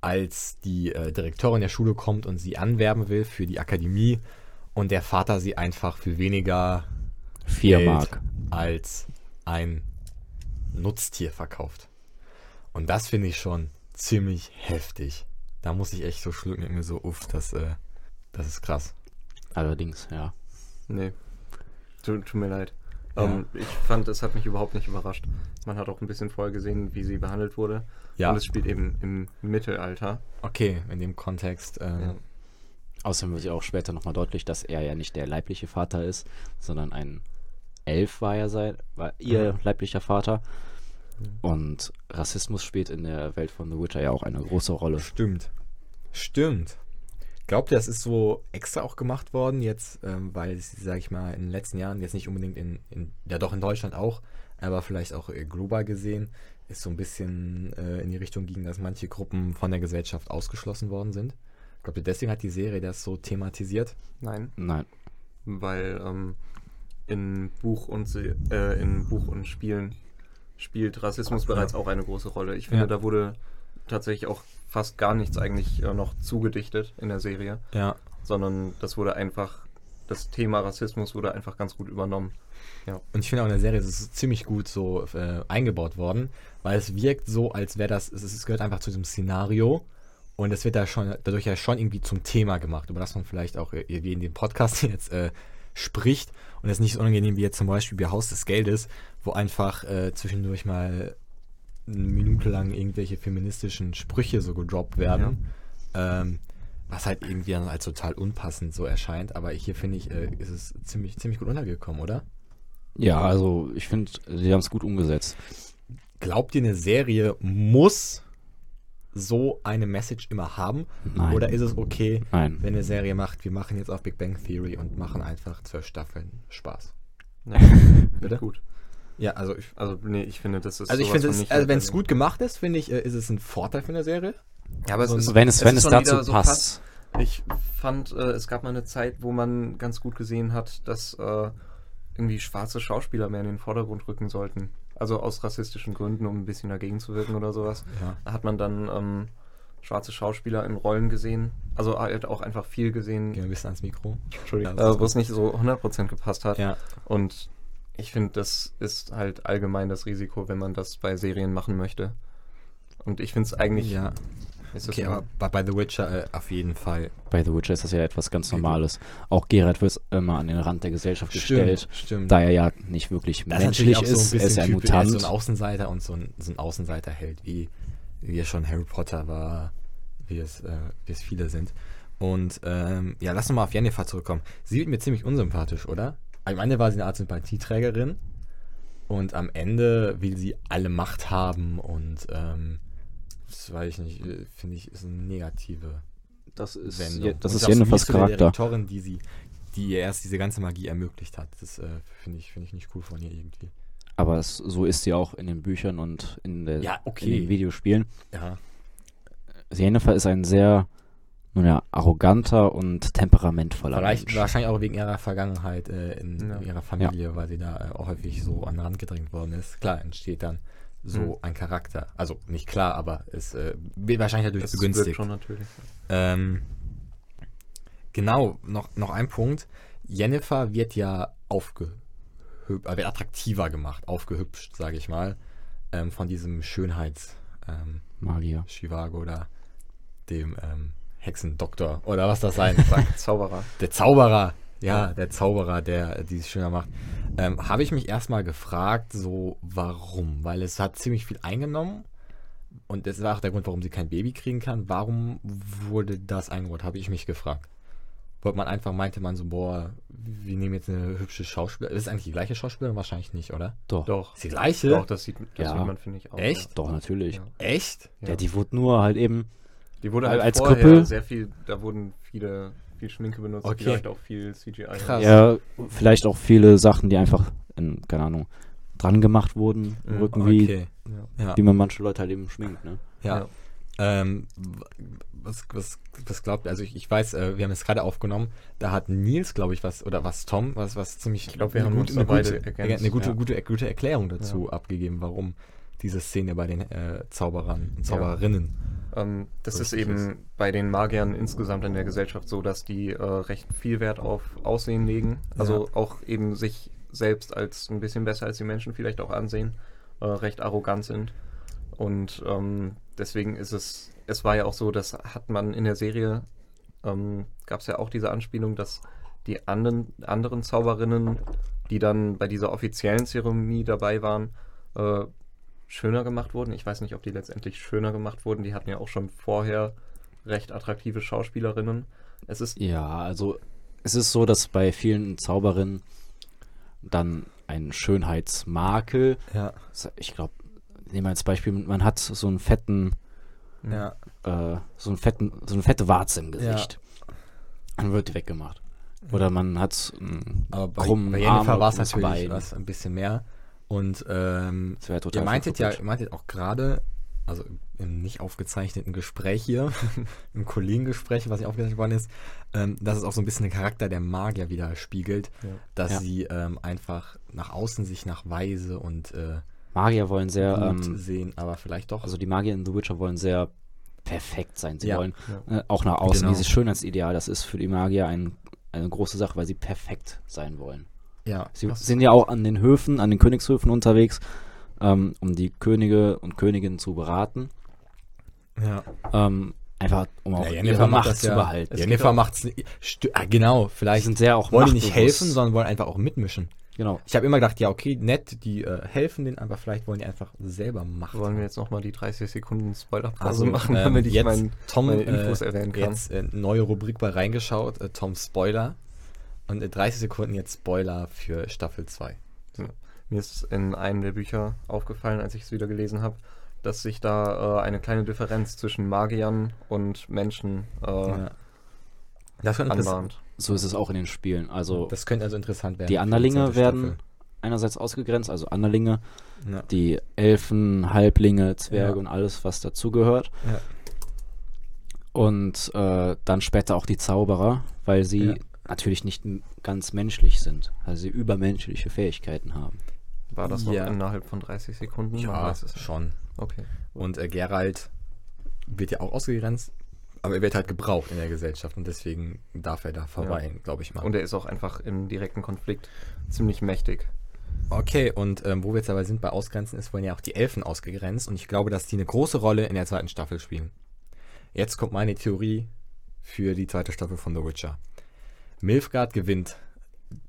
Als die äh, Direktorin der Schule kommt und sie anwerben will für die Akademie und der Vater sie einfach für weniger 4 Geld Mark. als ein Nutztier verkauft. Und das finde ich schon ziemlich heftig. Da muss ich echt so schlucken mir so, uff, das, äh, das ist krass. Allerdings, ja. Nee. Tut, tut mir leid. Ja. Ähm, ich fand, es hat mich überhaupt nicht überrascht. Man hat auch ein bisschen vorher gesehen, wie sie behandelt wurde. Ja. Und es spielt eben im Mittelalter. Okay, in dem Kontext. Ähm, Ja. Außerdem wird ja auch später nochmal deutlich, dass er ja nicht der leibliche Vater ist, sondern ein Elf war ja sein, war ihr Ja. leiblicher Vater. Mhm. Und Rassismus spielt in der Welt von The Witcher ja auch eine große Rolle. Stimmt. Stimmt. Glaubt ihr, das ist so extra auch gemacht worden, jetzt, ähm, weil es, sag ich mal, in den letzten Jahren, jetzt nicht unbedingt in, in ja doch in Deutschland auch, aber vielleicht auch äh, global gesehen, ist so ein bisschen äh, in die Richtung ging, dass manche Gruppen von der Gesellschaft ausgeschlossen worden sind. Glaubt ihr, deswegen hat die Serie das so thematisiert? Nein. Nein. Weil ähm, in Buch und äh, in Buch und Spielen spielt Rassismus bereits auch eine große Rolle. Ich finde, Ja. da wurde tatsächlich auch fast gar nichts eigentlich äh, noch zugedichtet in der Serie, Ja. sondern das wurde einfach, das Thema Rassismus wurde einfach ganz gut übernommen. Und ich finde auch in der Serie ist es ziemlich gut so äh, eingebaut worden, weil es wirkt so, als wäre das, es, es gehört einfach zu diesem Szenario und es wird da schon, dadurch ja schon irgendwie zum Thema gemacht, über das man vielleicht auch äh, wie in dem Podcast jetzt äh, spricht und es ist nicht so unangenehm wie jetzt zum Beispiel bei Haus des Geldes, wo einfach äh, zwischendurch mal eine Minute lang irgendwelche feministischen Sprüche so gedroppt werden. Ähm, was halt irgendwie dann als total unpassend so erscheint, aber hier finde ich, äh, ist es ziemlich, ziemlich gut untergekommen, oder? Ja, also ich finde, sie haben es gut umgesetzt. Glaubt ihr, eine Serie muss so eine Message immer haben? Nein. Oder ist es okay, Nein. wenn eine Serie macht, wir machen jetzt auf Big Bang Theory und machen einfach zwölf Staffeln Spaß? Ja, Bitte? gut. Ja, also ich, Also, nee, ich finde, das ist also ich finde, es- also wenn es gut gemacht ist, finde ich, äh, ist es ein Vorteil für eine Serie. Ja, aber es ist, wenn es, wenn ist es dazu so passt. fast- Ich fand, äh, es gab mal eine Zeit, wo man ganz gut gesehen hat, dass äh, irgendwie schwarze Schauspieler mehr in den Vordergrund rücken sollten. Also aus rassistischen Gründen, um ein bisschen dagegen zu wirken oder sowas. Ja. Hat man dann ähm, schwarze Schauspieler in Rollen gesehen. Also halt auch einfach viel gesehen, Gehen wir ein bisschen ans Mikro. Entschuldigung, äh, wo es nicht so 100% gepasst hat. Ja. Und ich finde, das ist halt allgemein das Risiko, wenn man das bei Serien machen möchte. Und ich finde es eigentlich. ja. Okay, aber bei, bei The Witcher äh, auf jeden Fall. Bei The Witcher ist das ja etwas ganz Normales. Auch Geralt wird immer an den Rand der Gesellschaft gestellt, stimmt. da er ja nicht wirklich Das menschlich ist. so ein er ist ein typisch. Er ist Mutant. so ein Außenseiter und so ein, so ein Außenseiterheld, wie, wie es schon Harry Potter war, wie es, äh, wie es viele sind. Und ähm, ja, lass uns mal auf Jennifer zurückkommen. Sie wird mir ziemlich unsympathisch, oder? Am Ende war sie eine Art Sympathieträgerin und am Ende will sie alle Macht haben und ähm, das weiß ich nicht, äh, finde ich, ist eine negative das ist, Wendung. je- das Und ist der Charakter. Direktorin, die sie, die ihr erst diese ganze Magie ermöglicht hat. Das äh, finde ich, finde ich nicht cool von ihr irgendwie. Aber es, so ist sie auch in den Büchern und in, der, Ja, in okay. den Videospielen. Ja. Jennifer ist ein sehr nun ja, arroganter und temperamentvoller Vielleicht Mensch. wahrscheinlich auch wegen ihrer Vergangenheit äh, in Ja. ihrer Familie, weil sie da äh, auch häufig so an den Rand gedrängt worden ist. Klar, entsteht dann so Mhm. ein Charakter. Also nicht klar, aber es äh, wird wahrscheinlich dadurch das begünstigt. wirkt schon natürlich. Ähm, genau, noch, noch ein Punkt. Jennifer wird ja aufgehübscht, äh, wird attraktiver gemacht, aufgehübscht, sage ich mal, ähm, von diesem Schönheits ähm, Magier. Chivago oder dem ähm, Hexendoktor oder was das sein soll. Zauberer. Der Zauberer, ja, der Zauberer, der äh, dieses schöner macht. Ähm, Habe ich mich erstmal gefragt, so warum? Weil es hat ziemlich viel eingenommen und das war auch der Grund, warum sie kein Baby kriegen kann. Warum wurde das eingebaut, habe ich mich gefragt. Wollte man einfach, meinte man so, boah, wir nehmen jetzt eine hübsche Schauspielerin. Ist eigentlich die gleiche Schauspielerin? Wahrscheinlich nicht, oder? Doch. Doch. Ist die gleiche? Doch, das sieht, das Ja. sieht man, finde ich, auch. Echt? Doch, natürlich. Ja. Echt? Ja. Ja, die wurde nur halt eben. Die wurde halt Als vorher Krüppel? sehr viel, da wurden viele, viel Schminke benutzt, Okay. vielleicht auch viel CGI. Krass. Ja, vielleicht auch viele Sachen, die einfach, in, keine Ahnung, dran gemacht wurden im Mhm, Rücken, wie, Okay. Ja. Ja. wie man manche Leute halt eben schminkt, ne? Ja. Ja. Ähm, was, was, was glaubt ihr? Also ich, ich weiß, äh, wir haben es gerade aufgenommen, da hat Nils, glaube ich, was, oder was Tom, was, was ziemlich Ich glaub, wir eine haben gute, uns eine gute, ergänzt, eine gute, ja. gute, gute Erklärung dazu abgegeben, warum diese Szene bei den äh, Zauberern und Zauberinnen. Ähm, das ist eben bei den Magiern insgesamt in der Gesellschaft so, dass die äh, recht viel Wert auf Aussehen legen. Also auch eben sich selbst als ein bisschen besser als die Menschen vielleicht auch ansehen, äh, recht arrogant sind. Und ähm, deswegen ist es, es war ja auch so, das hat man in der Serie, ähm, gab es ja auch diese Anspielung, dass die anderen, anderen Zauberinnen, die dann bei dieser offiziellen Zeremonie dabei waren, äh, schöner gemacht wurden. Ich weiß nicht, ob die letztendlich schöner gemacht wurden. Die hatten ja auch schon vorher recht attraktive Schauspielerinnen. Es ist Ja, also es ist so, dass bei vielen Zauberinnen dann ein Schönheitsmakel, Ja. ich glaube, nehmen wir als Beispiel, man hat so einen fetten, Ja. äh, so einen fetten, so eine fette Warze im Gesicht. Dann wird die weggemacht. Oder man hat einen Aber bei, krummen bei Arm Jennifer war es natürlich was ein bisschen mehr. Und ähm, Das total ihr meintet ja, ihr meintet auch gerade, also im nicht aufgezeichneten Gespräch hier, im Kollegengespräch, was nicht aufgezeichnet worden ist, ähm, dass es auch so ein bisschen den Charakter der Magier widerspiegelt, Ja. dass Ja. sie ähm, einfach nach außen sich nach weise und äh, Magier wollen sehr, gut ähm, sehen, aber vielleicht doch. also die Magier in The Witcher wollen sehr perfekt sein. Sie Ja. wollen Ja. äh, auch nach außen Genau. dieses Schönheitsideal, das ist für die Magier ein, eine große Sache, weil sie perfekt sein wollen. Ja, Sie sind ja auch an den Höfen, an den Königshöfen unterwegs, ähm, um die Könige und Königinnen zu beraten. ja. Ähm, einfach, um auch ja, ihre Macht zu behalten. Es Jennifer nicht. Stu- Ah, genau, vielleicht sind sehr auch wollen die nicht helfen, sondern wollen einfach auch mitmischen. Genau. Ich habe immer gedacht, ja, okay, nett, die äh, helfen denen, aber vielleicht wollen die einfach selber Macht. Wollen wir jetzt nochmal die 30 Sekunden Spoilerpause Also, machen, ähm, damit ich jetzt mein, Tom, meine Infos äh, erwähnen kann? Jetzt äh, neue Rubrik bei reingeschaut, äh, Tom Spoiler. Und in 30 Sekunden jetzt Spoiler für Staffel 2. Mir ist in einem der Bücher aufgefallen, als ich es wieder gelesen habe, dass sich da äh, eine kleine Differenz zwischen Magiern und Menschen äh, Ja. Das anbahnt. So ist es auch in den Spielen. Also das könnte also interessant werden. die Anderlinge werden Staffel. einerseits ausgegrenzt, also Anderlinge, Ja. die Elfen, Halblinge, Zwerge Ja. und alles, was dazugehört. Ja. Und äh, dann später auch die Zauberer, weil sie Ja. Natürlich nicht ganz menschlich sind, also sie übermenschliche Fähigkeiten haben. War das noch Ja. innerhalb von 30 Sekunden? Ja, weiß es nicht. schon. Okay. Und äh, Geralt wird ja auch ausgegrenzt, aber er wird halt gebraucht in der Gesellschaft und deswegen darf er da verweilen, glaube ich mal. Und er ist auch einfach im direkten Konflikt ziemlich mächtig. okay, und ähm, wo wir jetzt dabei sind bei Ausgrenzen, ist, wurden ja auch die Elfen ausgegrenzt und ich glaube, dass die eine große Rolle in der zweiten Staffel spielen. Jetzt kommt meine Theorie für die zweite Staffel von The Witcher. Milfgard gewinnt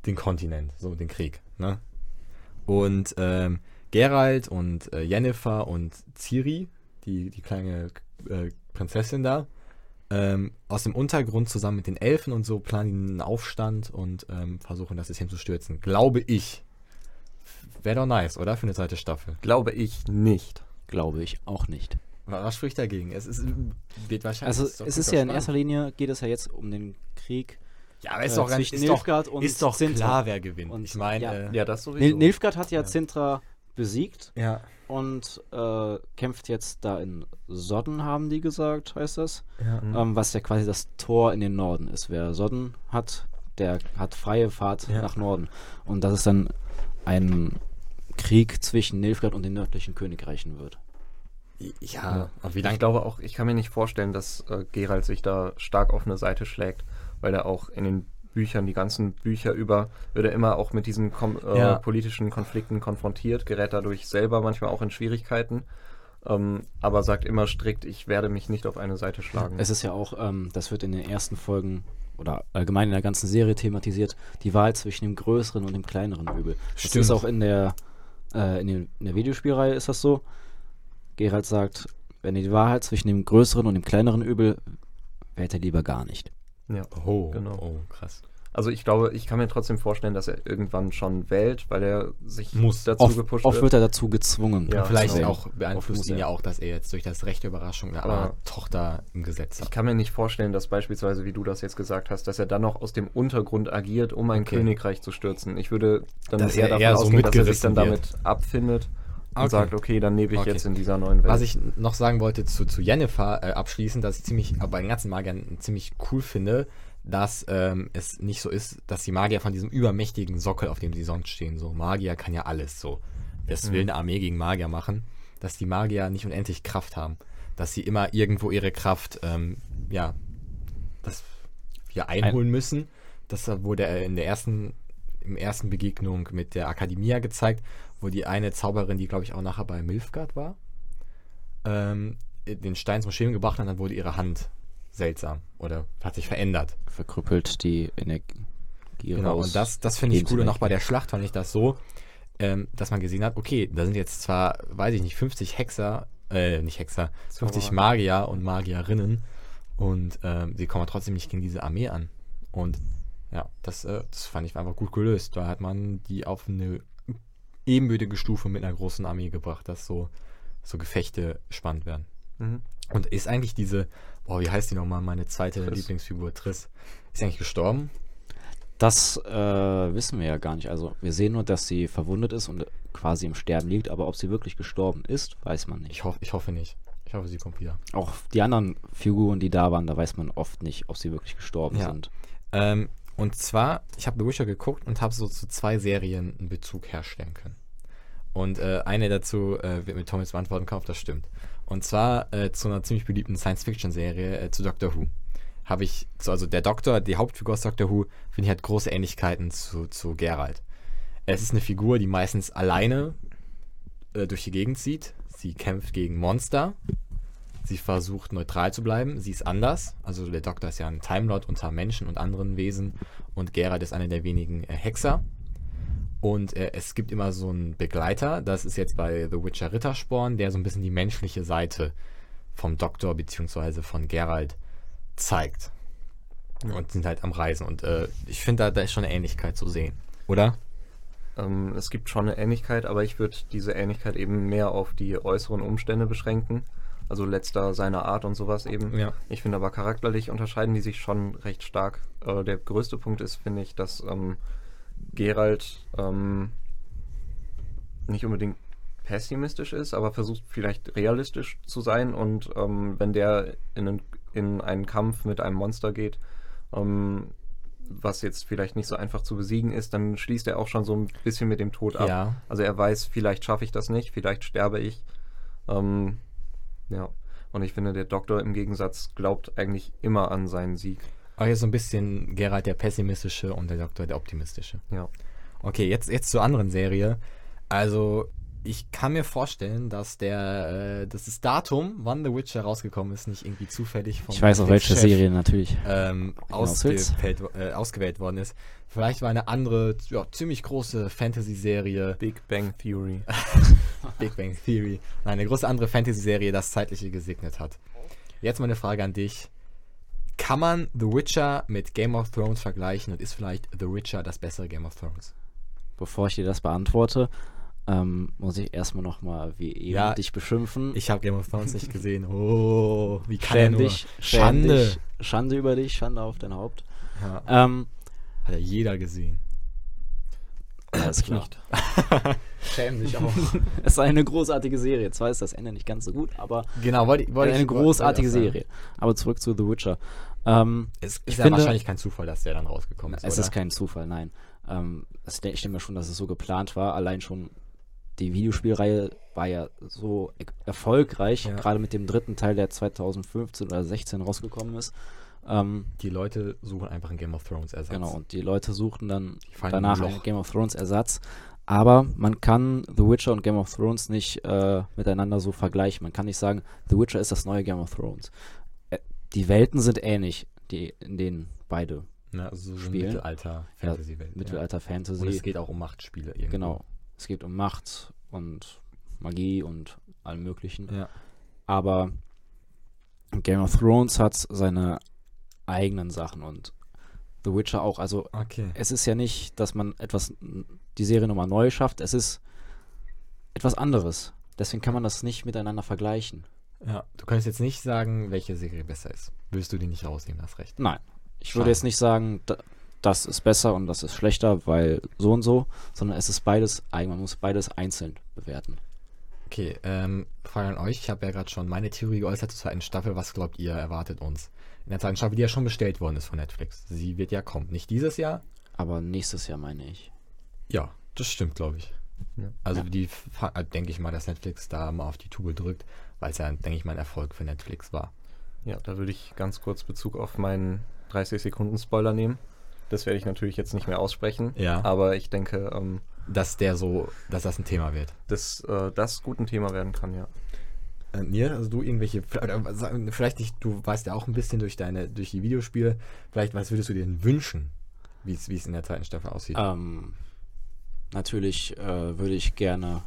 den Kontinent, so den Krieg, ne? Und ähm, Geralt und äh, Yennefer und Ciri, die, die kleine äh, Prinzessin da, ähm, aus dem Untergrund zusammen mit den Elfen und so planen einen Aufstand und ähm, versuchen das System zu stürzen. Glaube ich. Wäre doch nice, oder? Für eine zweite Staffel. Glaube ich nicht. Glaube ich auch nicht. Wa- Was spricht dagegen? Es ist, wird wahrscheinlich. Also es ist ja in spannend. erster Linie, geht es ja jetzt um den Krieg Ja, aber äh, ist doch, ganz, zwischen ist doch, Nilfgaard und ist doch Sintra. klar, wer gewinnt. Und- ich meine, ja. äh, Ja, das sowieso. Nil Nilfgaard hat ja, Ja. Sintra besiegt ja. und äh, kämpft jetzt da in Sodden, haben die gesagt, heißt das. ja. Mhm. Ähm, was ja quasi das Tor in den Norden ist. Wer Sodden hat, der hat freie Fahrt Ja. nach Norden. Und dass es dann ein Krieg zwischen Nilfgaard und den nördlichen Königreichen wird. Ja, aber wie ich lange glaube auch, ich kann mir nicht vorstellen, dass äh, Geralt sich da stark auf eine Seite schlägt, weil er auch in den Büchern, die ganzen Bücher über, wird er immer auch mit diesen kom äh, Ja. politischen Konflikten konfrontiert, gerät dadurch selber manchmal auch in Schwierigkeiten, ähm, aber sagt immer strikt, ich werde mich nicht auf eine Seite schlagen. Es ist ja auch, ähm, das wird in den ersten Folgen oder allgemein in der ganzen Serie thematisiert, die Wahl zwischen dem größeren und dem kleineren Übel. Das Stimmt. ist auch in der, äh, in, den, in der Videospielreihe ist das so. Geralt sagt, wenn ihr die Wahrheit zwischen dem größeren und dem kleineren Übel, wählt er lieber gar nicht. Ja. Oh, Genau. oh, krass. Also ich glaube, ich kann mir trotzdem vorstellen, dass er irgendwann schon wählt, weil er sich Muss. dazu Oft, gepusht oft wird. wird er dazu gezwungen. Ja, vielleicht genau. auch beeinflusst Oft ihn ja auch, dass er jetzt durch das rechte Überraschung eine Aber- Art Tochter im Gesetz Ich hat. kann mir nicht vorstellen, dass beispielsweise, wie du das jetzt gesagt hast, dass er dann noch aus dem Untergrund agiert, um ein Okay. Königreich zu stürzen. Ich würde dann Dass eher er davon eher so ausgehen, dass er sich dann wird. damit abfindet und Okay. sagt, okay, dann lebe ich Okay. jetzt in dieser neuen Welt. Was ich noch sagen wollte zu, zu Jennifer äh, abschließend, dass ich ziemlich, äh, bei den ganzen Magiern ziemlich cool finde, dass ähm, es nicht so ist, dass die Magier von diesem übermächtigen Sockel, auf dem sie sonst stehen, so Magier kann ja alles so. Das will Mhm. eine Armee gegen Magier machen, dass die Magier nicht unendlich Kraft haben, dass sie immer irgendwo ihre Kraft, ähm, ja, das hier einholen müssen. Das wurde äh, in der ersten, im ersten Begegnung mit der Akademia gezeigt, wo die eine Zauberin, die glaube ich auch nachher bei Milfgard war, ähm, den Stein zum Schweben gebracht hat, dann wurde ihre Hand seltsam oder hat sich verändert. Verkrüppelt die Energie Genau, raus. und das, das finde ich cool. Und auch bei der Schlacht fand ich das so, ähm, dass man gesehen hat, okay, da sind jetzt zwar, weiß ich nicht, 50 Hexer, äh, nicht Hexer, 50 Zauberer. Magier und Magierinnen und ähm, sie kommen trotzdem nicht gegen diese Armee an. Und ja, das, äh, das fand ich einfach gut gelöst. Da hat man die auf eine ebenbürtige Stufe mit einer großen Armee gebracht, dass so, so Gefechte spannend werden. Mhm. Und ist eigentlich diese, boah, wie heißt die nochmal, meine zweite Triss. Lieblingsfigur, Triss, ist sie eigentlich gestorben? Das äh, wissen wir ja gar nicht. Also wir sehen nur, dass sie verwundet ist und quasi im Sterben liegt, aber ob sie wirklich gestorben ist, weiß man nicht. Ich, hoff, ich hoffe nicht. Ich hoffe, sie kommt wieder. Auch die anderen Figuren, die da waren, da weiß man oft nicht, ob sie wirklich gestorben Ja. sind. Ähm, und zwar, ich habe The Witcher geguckt und habe so zu zwei Serien einen Bezug herstellen können. Und äh, eine dazu äh, wird mit Thomas beantworten können, ob das stimmt. Und zwar äh, zu einer ziemlich beliebten Science-Fiction-Serie, äh, zu Doctor Who. Habe ich, so, also der Doktor, die Hauptfigur aus Doctor Who, finde ich hat große Ähnlichkeiten zu, zu Geralt. Es ist eine Figur, die meistens alleine äh, durch die Gegend zieht. Sie kämpft gegen Monster. Sie versucht neutral zu bleiben. Sie ist anders. Also der Doktor ist ja ein Timelord unter Menschen und anderen Wesen. Und Geralt ist einer der wenigen äh, Hexer. Und äh, es gibt immer so einen Begleiter. Das ist jetzt bei The Witcher Rittersporn, der so ein bisschen die menschliche Seite vom Doktor bzw. von Geralt zeigt. Und sind halt am Reisen. Und äh, ich finde, da, da ist schon eine Ähnlichkeit zu sehen. Oder? Ähm, es gibt schon eine Ähnlichkeit, aber ich würde diese Ähnlichkeit eben mehr auf die äußeren Umstände beschränken. Also letzter seiner Art und sowas eben. Ja. Ich finde aber charakterlich unterscheiden die sich schon recht stark. Äh, der größte Punkt ist, finde ich, dass ähm, Geralt ähm, nicht unbedingt pessimistisch ist, aber versucht vielleicht realistisch zu sein und ähm, wenn der in einen, in einen Kampf mit einem Monster geht, ähm, was jetzt vielleicht nicht so einfach zu besiegen ist, dann schließt er auch schon so ein bisschen mit dem Tod ab. Ja. Also er weiß, vielleicht schaffe ich das nicht, vielleicht sterbe ich. Ähm, ja. Und ich finde, der Doktor im Gegensatz glaubt eigentlich immer an seinen Sieg. Aber jetzt so ein bisschen Geralt der pessimistische und der Doktor der optimistische. Ja. Okay, jetzt, jetzt zur anderen Serie. Also, ich kann mir vorstellen, dass der, äh, dass das Datum, wann The Witcher rausgekommen ist, nicht irgendwie zufällig vom Ich weiß auch, welche Serie natürlich. ähm, willst. ausgewählt, äh, ausgewählt worden ist. Vielleicht war eine andere, ja, ziemlich große Fantasy-Serie, Big Bang Theory. Big Bang Theory, nein, eine große andere Fantasy-Serie, das zeitliche gesegnet hat. Jetzt meine Frage an dich. Kann man The Witcher mit Game of Thrones vergleichen und ist vielleicht The Witcher das bessere Game of Thrones? Bevor ich dir das beantworte, ähm, muss ich erstmal nochmal wie eben Ja, dich beschimpfen. Ich habe Game of Thrones nicht gesehen. Oh, wie kann er schäm nur? dich, schäm Schande. dich, Schande über dich, Schande auf dein Haupt. Ja, Ähm, hat ja jeder gesehen. alles klar. Schäm dich auch. Es ist eine großartige Serie. Zwar ist das Ende nicht ganz so gut, aber genau, wollte, wollte eine ich- großartige wollte Serie. Aber zurück zu The Witcher. Ähm. Es ist ja finde- wahrscheinlich kein Zufall, dass der dann rausgekommen ist. es oder? ist kein Zufall, nein. Ähm, es- ich denke mir schon, dass es so geplant war. Allein schon die Videospielreihe war ja so erfolgreich, Ja. gerade mit dem dritten Teil, der 2015 oder 16 rausgekommen ist. Ähm, Die Leute suchen einfach einen Game of Thrones Ersatz. Genau, und die Leute suchten dann danach einen. Game of Thrones Ersatz. Aber man kann The Witcher und Game of Thrones nicht äh, miteinander so vergleichen. Man kann nicht sagen, The Witcher ist das neue Game of Thrones. Äh, die Welten sind ähnlich, die, in denen beide Ne, also so Spielen. Mittelalter-Fantasy-Welt. Mittelalter Ja. Fantasy. Und es geht auch um Machtspiele irgendwie. Genau. Es geht um Macht und Magie und allem Möglichen. Ja. Aber Game of Thrones hat seine eigenen Sachen und The Witcher auch. Also Okay. es ist ja nicht, dass man etwas, die Serie nochmal neu schafft. Es ist etwas anderes. Deswegen kann man das nicht miteinander vergleichen. Ja, du könntest jetzt nicht sagen, welche Serie besser ist. Willst du die nicht rausnehmen, hast recht. Nein. Ich Schade. würde jetzt nicht sagen, da, das ist besser und das ist schlechter, weil so und so, sondern es ist beides eigen. Man muss beides einzeln bewerten. Okay, ähm, Frage an euch. Ich habe ja gerade schon meine Theorie geäußert zur zweiten Staffel. Was glaubt ihr, erwartet uns? In der zweiten Staffel, die ja schon bestellt worden ist von Netflix. Sie wird ja kommen. Nicht dieses Jahr? Aber nächstes Jahr meine ich. Ja, das stimmt, glaube ich. Ja. Also Ja. die äh, denke ich mal, dass Netflix da mal auf die Tube drückt, weil es ja, denke ich mal, ein Erfolg für Netflix war. Ja, da würde ich ganz kurz Bezug auf meinen 30 Sekunden Spoiler nehmen. Das werde ich natürlich jetzt nicht mehr aussprechen. Ja. Aber ich denke, ähm, Dass der so, dass das ein Thema wird. dass äh, das gut ein Thema werden kann, ja. Äh, Nier, also du irgendwelche, vielleicht nicht, du weißt ja auch ein bisschen durch deine, durch die Videospiele, vielleicht, was würdest du dir denn wünschen, wie es wie es in der zweiten Staffel aussieht? Ähm, natürlich äh, würde ich gerne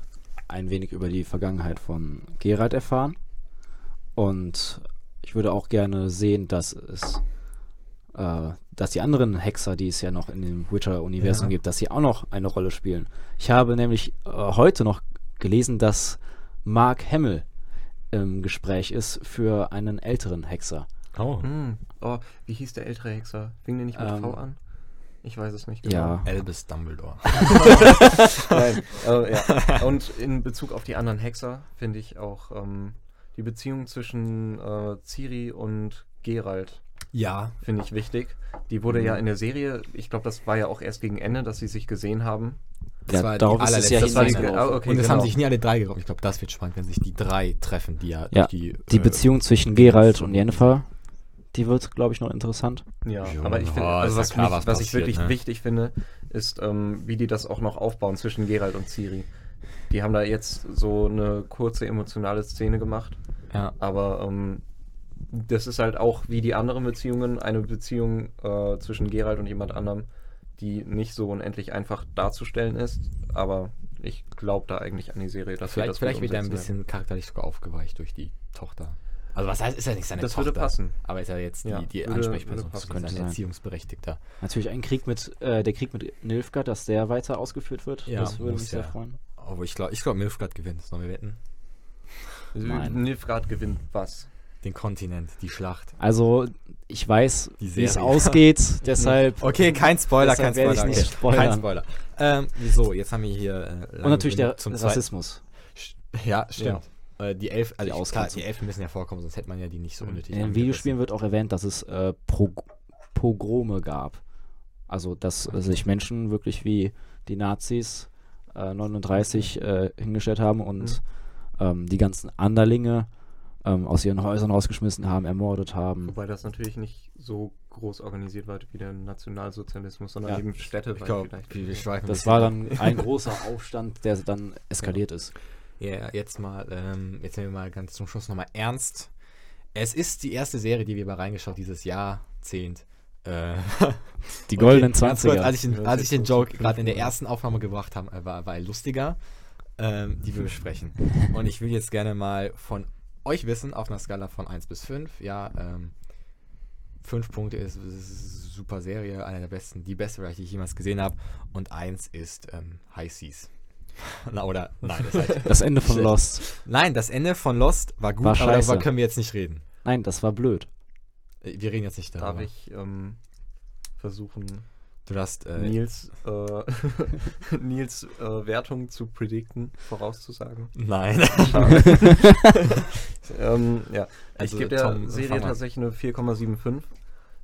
ein wenig über die Vergangenheit von Geralt erfahren. Und ich würde auch gerne sehen, dass es, äh, dass die anderen Hexer, die es ja noch in dem Witcher-Universum Ja. gibt, dass sie auch noch eine Rolle spielen. Ich habe nämlich äh, heute noch gelesen, dass Mark Hamill im Gespräch ist für einen älteren Hexer. Oh. Hm. Oh, wie hieß der ältere Hexer? Fing der nicht mit Ähm, V an? Ich weiß es nicht genau. Ja, Albus Dumbledore. Nein, äh, ja. Und in Bezug auf die anderen Hexer finde ich auch ähm, die Beziehung zwischen äh, Ciri und Geralt Ja. finde ich wichtig. Die wurde ja in der Serie, ich glaube, das war ja auch erst gegen Ende, dass sie sich gesehen haben. Das ja war die darauf ist es ja Das war die- ah, okay. und es genau. haben sich nie alle drei getroffen. Ich glaube, das wird spannend, wenn sich die drei treffen, die ja, Ja, durch die. Die äh, Beziehung zwischen Geralt und Yennefer, die wird, glaube ich, noch interessant. Ja, Ja, aber ich finde, also was, ja klar, mich, was was ich wirklich ne? wichtig finde, ist, ähm, wie die das auch noch aufbauen zwischen Geralt und Ciri. Die haben da jetzt so eine kurze emotionale Szene gemacht, Ja. aber ähm, das ist halt auch wie die anderen Beziehungen, eine Beziehung äh, zwischen Geralt und jemand anderem, die nicht so unendlich einfach darzustellen ist, aber ich glaube da eigentlich an die Serie, dass wir Vielleicht, das vielleicht gut wird er ein bisschen charakterlich sogar aufgeweicht durch die Tochter. Also was heißt, ist ja nicht seine Das Tochter. würde passen. Aber ist ja jetzt die, Ja, die würde- Ansprechperson, würde passen. könnte ein sein. Erziehungsberechtigter. Natürlich ein Krieg mit, äh, der Krieg mit Nilfgaard, dass der weiter ausgeführt wird. Ja, das würde mich sehr ja. freuen. Aber ich glaube, ich glaub, Milfgard gewinnt. Sollen wir wetten? Nein. Nilfgaard gewinnt was? Den Kontinent, die Schlacht. Also, ich weiß, wie es ausgeht, deshalb. Okay, kein Spoiler, kein Spoiler. ich nicht okay. Kein Spoiler. Ähm, wieso? Jetzt haben wir hier. Äh, Und natürlich der zum zweiten- Rassismus. Ja, stimmt. Äh, die Elf, also Die ich, klar, die Elfen müssen ja vorkommen, sonst hätte man ja die nicht so Mhm. unnötig. In den. Videospielen wird auch erwähnt, dass es äh, Pro Pogrome gab. Also, dass äh, sich Menschen wirklich wie die Nazis äh, 39 äh, hingestellt haben und ähm, die ganzen Anderlinge ähm, aus ihren Häusern rausgeschmissen haben, ermordet haben. Wobei das natürlich nicht so groß organisiert war wie der Nationalsozialismus, sondern Ja. eben Städte Ich glaube, wir, wir schweifen ein Das war dann ein großer Aufstand, der dann eskaliert ist. Ja, jetzt mal, ähm, jetzt sind wir mal ganz zum Schluss nochmal ernst. Es ist die erste Serie, die wir bei reingeschaut dieses Jahrzehnt. Äh, Die goldenen okay, ganz kurz, 20er. Als ich den, Ja, als ich den Joke gerade in der Mal. ersten Aufnahme gebracht habe, äh, war, war er lustiger, ähm, die wir besprechen. Und ich will jetzt gerne mal von euch wissen, auf einer Skala von 1 bis 5, ja, ähm, 5 Punkte ist, ist super Serie, einer der besten, die beste, die ich jemals gesehen habe. Und 1 ist ähm, High Seas. Na, oder, nein, das heißt, Das Ende von. Lost. Nein, das Ende von Lost war gut, War aber darüber können wir jetzt nicht reden. Nein, das war blöd. Äh, Wir reden jetzt nicht darüber. Darf ich ähm, versuchen, Du darfst, äh, Nils, äh, Nils äh, Wertung zu predikten, vorauszusagen? nein. ähm, ja, Also, ich gebe der Tom, Serie tatsächlich eine 4,75.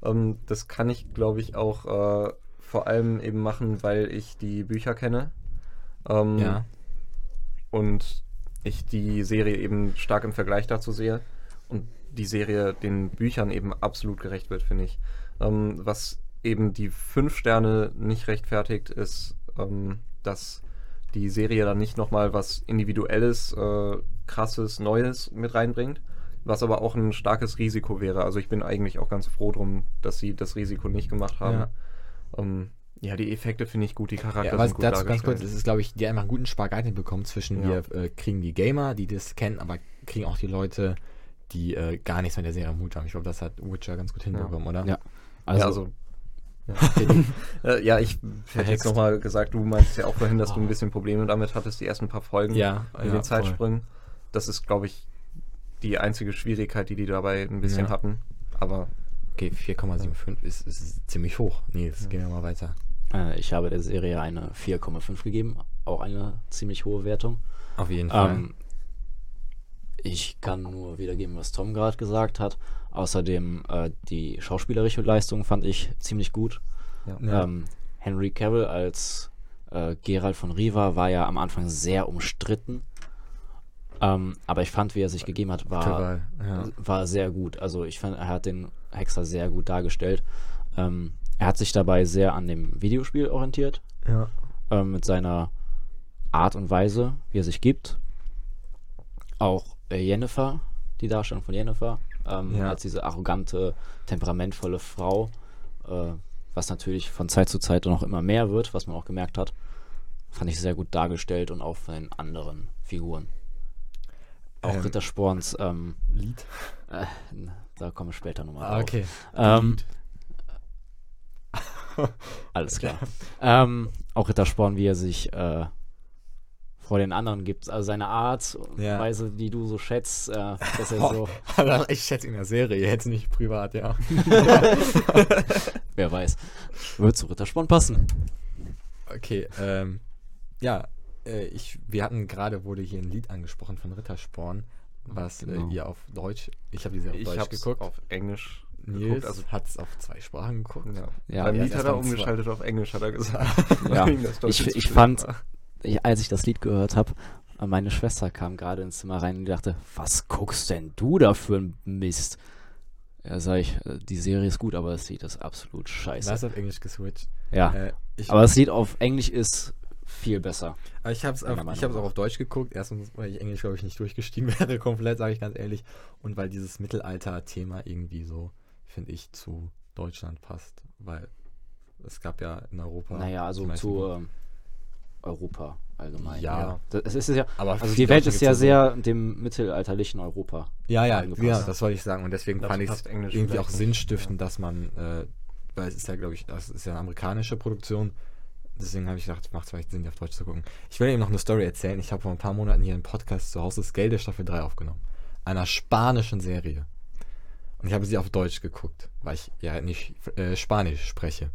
Ähm, das kann ich, glaube ich, auch äh, vor allem eben machen, weil ich die Bücher kenne. Ähm, ja. Und ich die Serie eben stark im Vergleich dazu sehe. Und die Serie den Büchern eben absolut gerecht wird, finde ich. Ähm, was eben die fünf Sterne nicht rechtfertigt, ist, ähm, dass die Serie dann nicht nochmal was Individuelles, äh, krasses, Neues mit reinbringt, was aber auch ein starkes Risiko wäre. Also ich bin eigentlich auch ganz froh drum, dass sie das Risiko nicht gemacht haben. Ja. Ja, ähm, ja die Effekte finde ich gut, die Charakter Ja, aber sind gut dazu ganz kurz, es ist, glaube ich, die einfach einen guten Spagat hinbekommen zwischen Ja. wir äh, kriegen die Gamer, die das kennen, aber kriegen auch die Leute, die äh, gar nichts mit der Serie am Hut haben. Ich glaube, das hat Witcher ganz gut hinbekommen, oder? Ja. Also, Also, ja, also äh, ja, ich hätte jetzt nochmal gesagt, du meintest ja auch vorhin, dass du ein bisschen Probleme damit hattest, die ersten paar Folgen Ja, in ja, den voll. Zeitsprüngen. Das ist, glaube ich, die einzige Schwierigkeit, die die dabei ein bisschen Ja. hatten. Aber Okay, 4,75 ist, ist ziemlich hoch. Nee, jetzt gehen wir mal weiter. äh, ich habe der Serie eine 4,5 gegeben. Auch eine ziemlich hohe Wertung. Auf jeden Fall. Ähm, ich kann nur wiedergeben, was Tom gerade gesagt hat. Außerdem äh, die schauspielerische Leistung fand ich ziemlich gut. ja. Ähm, Henry Cavill als äh, Geralt von Riva war ja am Anfang sehr umstritten. Ähm, aber ich fand, wie er sich gegeben hat, war, Total, ja. war sehr gut. Also ich fand, er hat den Hexer sehr gut dargestellt. Ähm, er hat sich dabei sehr an dem Videospiel orientiert, ja. ähm, mit seiner Art und Weise, wie er sich gibt. Auch äh, Jennifer, die Darstellung von Jennifer, ähm, Ja. als diese arrogante, temperamentvolle Frau, äh, was natürlich von Zeit zu Zeit noch immer mehr wird, was man auch gemerkt hat, fand ich sehr gut dargestellt und auch von den anderen Figuren. Auch Ähm, Ritter Sporns, ähm, Lied. äh, da komme ich später nochmal Ah, okay. ähm, alles klar. ähm, auch Rittersporn, wie er sich äh, vor den anderen gibt. Also seine Art und Ja. Weise, die du so schätzt, äh, dass er so, ich schätze in der Serie, jetzt nicht privat, ja. wer weiß, wird zu Rittersporn passen. Okay, ähm, ja, äh, ich, wir hatten gerade, wurde hier ein Lied angesprochen von Rittersporn, was Genau. äh, ihr auf Deutsch, ich habe die Serie auf ich Deutsch habe geguckt. auf Englisch Nils geguckt. Also, hat es auf zwei Sprachen geguckt. ja. Ja, Beim ja, Lied hat er beim zwei. umgeschaltet auf Englisch, hat er gesagt. Ja. Ich- ich fand-. Ich, als ich das Lied gehört habe, meine Schwester kam gerade ins Zimmer rein und dachte, was guckst denn du da für ein Mist? Ja, sag ich, äh, die Serie ist gut, aber das Lied ist absolut scheiße. Da ist auf Englisch geswitcht. ja, Äh, aber das Lied auf Englisch ist viel besser. aber ich habe es auch auf Deutsch geguckt. Erstens, weil ich Englisch, glaube ich, nicht durchgestiegen wäre, komplett, sage ich ganz ehrlich. Und weil dieses Mittelalter-Thema irgendwie so, finde ich, zu Deutschland passt. Weil es gab ja in Europa. Naja, also zu Europa allgemein. Ja. Das, es ist ja, Aber also die Welt ist ja sehr dem mittelalterlichen Europa. Ja, ja, angepasst. ja, das wollte ich sagen. Und deswegen Dazu fand ich es Englisch irgendwie auch sinnstiftend, dass man, äh, weil es ist ja, glaube ich, das ist ja eine amerikanische Produktion. Deswegen habe ich gedacht, macht vielleicht Sinn, die auf Deutsch zu gucken. Ich will eben noch eine Story erzählen. Ich habe vor ein paar Monaten hier einen Podcast zu Hause des Geldes Staffel 3 aufgenommen. Einer spanischen Serie. Und ich habe sie auf Deutsch geguckt, weil ich ja nicht äh, Spanisch spreche.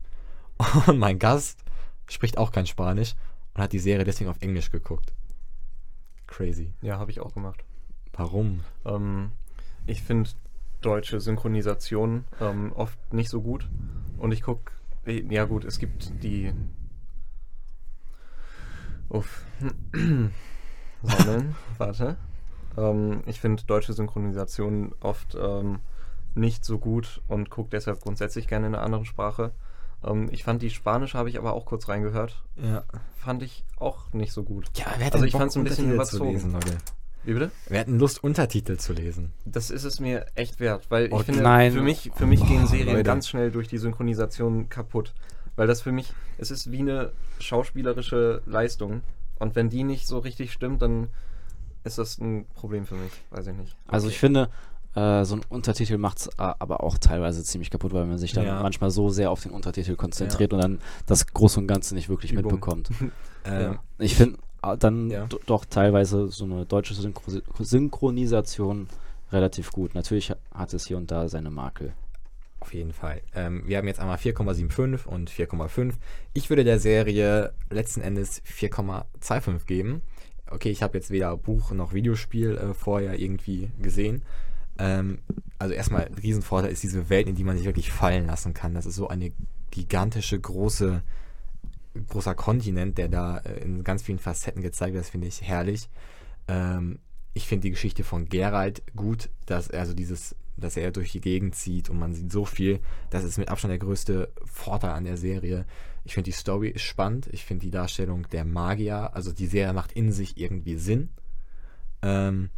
Und mein Gast spricht auch kein Spanisch und hat die Serie deswegen auf Englisch geguckt. Crazy. Ja, habe ich auch gemacht. Warum? Ähm, ich finde deutsche Synchronisationen ähm, oft nicht so gut. Und ich gucke, ja gut, es gibt die. Uff. Sammeln, warte. Ähm, ich finde deutsche Synchronisationen oft ähm, nicht so gut und gucke deshalb grundsätzlich gerne in einer anderen Sprache. Ähm, ich fand die spanische, habe ich aber auch kurz reingehört. Ja. Fand ich auch nicht so gut. Ja, wer hat Also ich Bock, fand's ein bisschen überzogen. lesen, Leute? Wie bitte? Wir hatten Lust, Untertitel zu lesen. Das ist es mir echt wert, weil ich Oh, finde, nein. für mich, für mich gehen Oh, Serien Leute. ganz schnell durch die Synchronisation kaputt. Weil das für mich, es ist wie eine schauspielerische Leistung. Und wenn die nicht so richtig stimmt, dann ist das ein Problem für mich. Weiß ich nicht. Also ich finde, äh, so ein Untertitel macht es aber auch teilweise ziemlich kaputt, weil man sich dann Ja. manchmal so sehr auf den Untertitel konzentriert und dann das Große und Ganze nicht wirklich Übung. mitbekommt. Ähm, Ich finde äh, dann Ja. doch teilweise so eine deutsche Synchro Synchronisation relativ gut. Natürlich ha- hat es hier und da seine Makel. Auf jeden Fall. Ähm, wir haben jetzt einmal 4,75 und 4,5. Ich würde der Serie letzten Endes 4,25 geben. Okay, ich habe jetzt weder Buch noch Videospiel äh, vorher irgendwie gesehen. Ähm, also erstmal Riesenvorteil ist diese Welt, in die man sich wirklich fallen lassen kann. Das ist so eine gigantische, große, großer Kontinent, der da äh, in ganz vielen Facetten gezeigt wird. Das finde ich herrlich. Ähm, ich finde die Geschichte von Geralt gut, dass er also dieses, dass er durch die Gegend zieht und man sieht so viel. Das ist mit Abstand der größte Vorteil an der Serie. Ich finde die Story ist spannend. Ich finde die Darstellung der Magier, also die Serie macht in sich irgendwie Sinn. Ähm,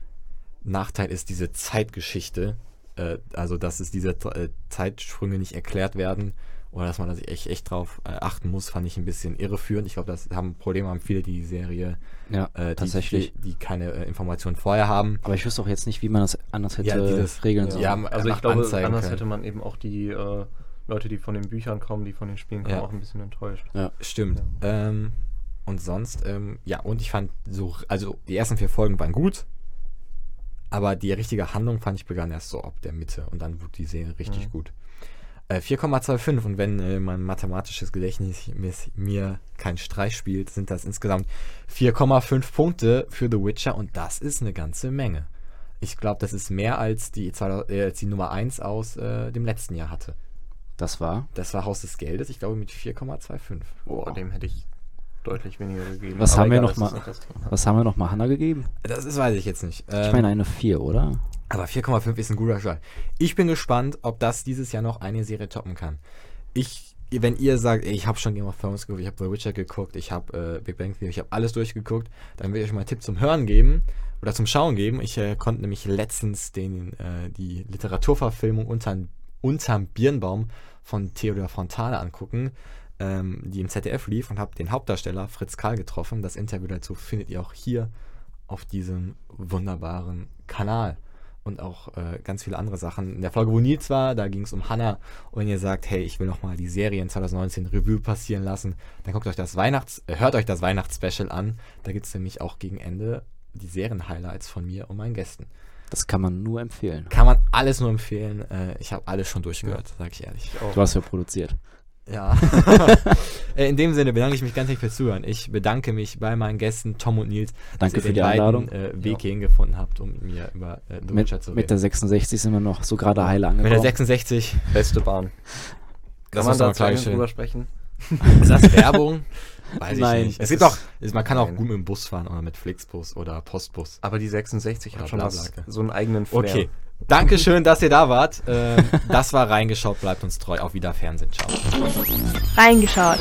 Nachteil ist diese Zeitgeschichte, äh, also dass es diese äh, Zeitsprünge nicht erklärt werden oder dass man da sich echt, echt drauf äh, achten muss, fand ich ein bisschen irreführend. Ich glaube, das haben Probleme haben viele, die die Serie, Ja, äh, die, tatsächlich. die, die keine äh, Informationen vorher haben. Aber ich wüsste auch jetzt nicht, wie man das anders hätte Ja, dieses- regeln ja. sollen. Ja, also ich glaube, anders können. hätte man eben auch die äh, Leute, die von den Büchern kommen, die von den Spielen kommen, Ja. auch ein bisschen enttäuscht. Stimmt. Ähm, und sonst, ähm, ja, und ich fand so, also die ersten vier Folgen waren gut, aber die richtige Handlung fand ich begann erst so ab der Mitte und dann wurde die Serie richtig Mhm. gut. Äh, 4,25 und wenn äh, mein mathematisches Gedächtnis mir, mir keinen Streich spielt, sind das insgesamt 4,5 Punkte für The Witcher und das ist eine ganze Menge. Ich glaube, das ist mehr als die, äh, als die Nummer 1 aus äh, dem letzten Jahr hatte. Das war. Das war Haus des Geldes, ich glaube mit 4,25. Boah, dem hätte ich deutlich weniger gegeben. Was haben wir egal, noch das mal-. Was haben wir nochmal Hanna gegeben? Das ist, weiß ich jetzt nicht. Ich Ähm, meine eine 4, oder? aber 4,5 ist ein guter Start. Ich bin gespannt, ob das dieses Jahr noch eine Serie toppen kann. Ich, wenn ihr sagt, ey, ich habe schon Game of Thrones geguckt, ich habe The Witcher geguckt, ich habe äh, Big Bang Theory, ich habe alles durchgeguckt, dann will ich euch mal einen Tipp zum Hören geben oder zum Schauen geben. Ich äh, konnte nämlich letztens den, äh, die Literaturverfilmung unterm, unterm Birnbaum von Theodor Fontane angucken, ähm, die im ZDF lief und habe den Hauptdarsteller Fritz Karl getroffen. Das Interview dazu findet ihr auch hier auf diesem wunderbaren Kanal. Und auch äh, ganz viele andere Sachen. In der Folge, wo Nils war, da ging es um Hannah. Und wenn ihr sagt, hey, ich will nochmal die Serie in 2019 Revue passieren lassen, dann guckt euch das Weihnachts-, äh, hört euch das Weihnachtsspecial an. Da gibt es nämlich auch gegen Ende die Serien-Highlights von mir und meinen Gästen. Das kann man nur empfehlen. Kann man alles nur empfehlen. Äh, ich habe alles schon durchgehört, sag ich ehrlich. Du hast ja produziert. Ja. Äh, In dem Sinne bedanke ich mich ganz herzlich fürs Zuhören. Ich bedanke mich bei meinen Gästen Tom und Nils, Danke dass ihr für die den Einladung. Weiten, äh, Weg Ja. hierhin gefunden habt, um mit mir über äh, The Mit, zu mit reden. der 66 sind wir noch so gerade heile Mit der angekommen. 66. Beste Bahn. Kann man da gleich drüber sprechen? Ist das Werbung? Weiß ich Nein, nicht. Es es gibt ist- auch, man kann auch Nein. gut mit dem Bus fahren oder mit Flixbus oder Postbus. Aber die 66 Oder hat schon was, so einen eigenen Flair. Okay. Dankeschön, dass ihr da wart. Ähm, das war reingeschaut. Bleibt uns treu. Auf Wiederfernsehen. Ciao. Reingeschaut.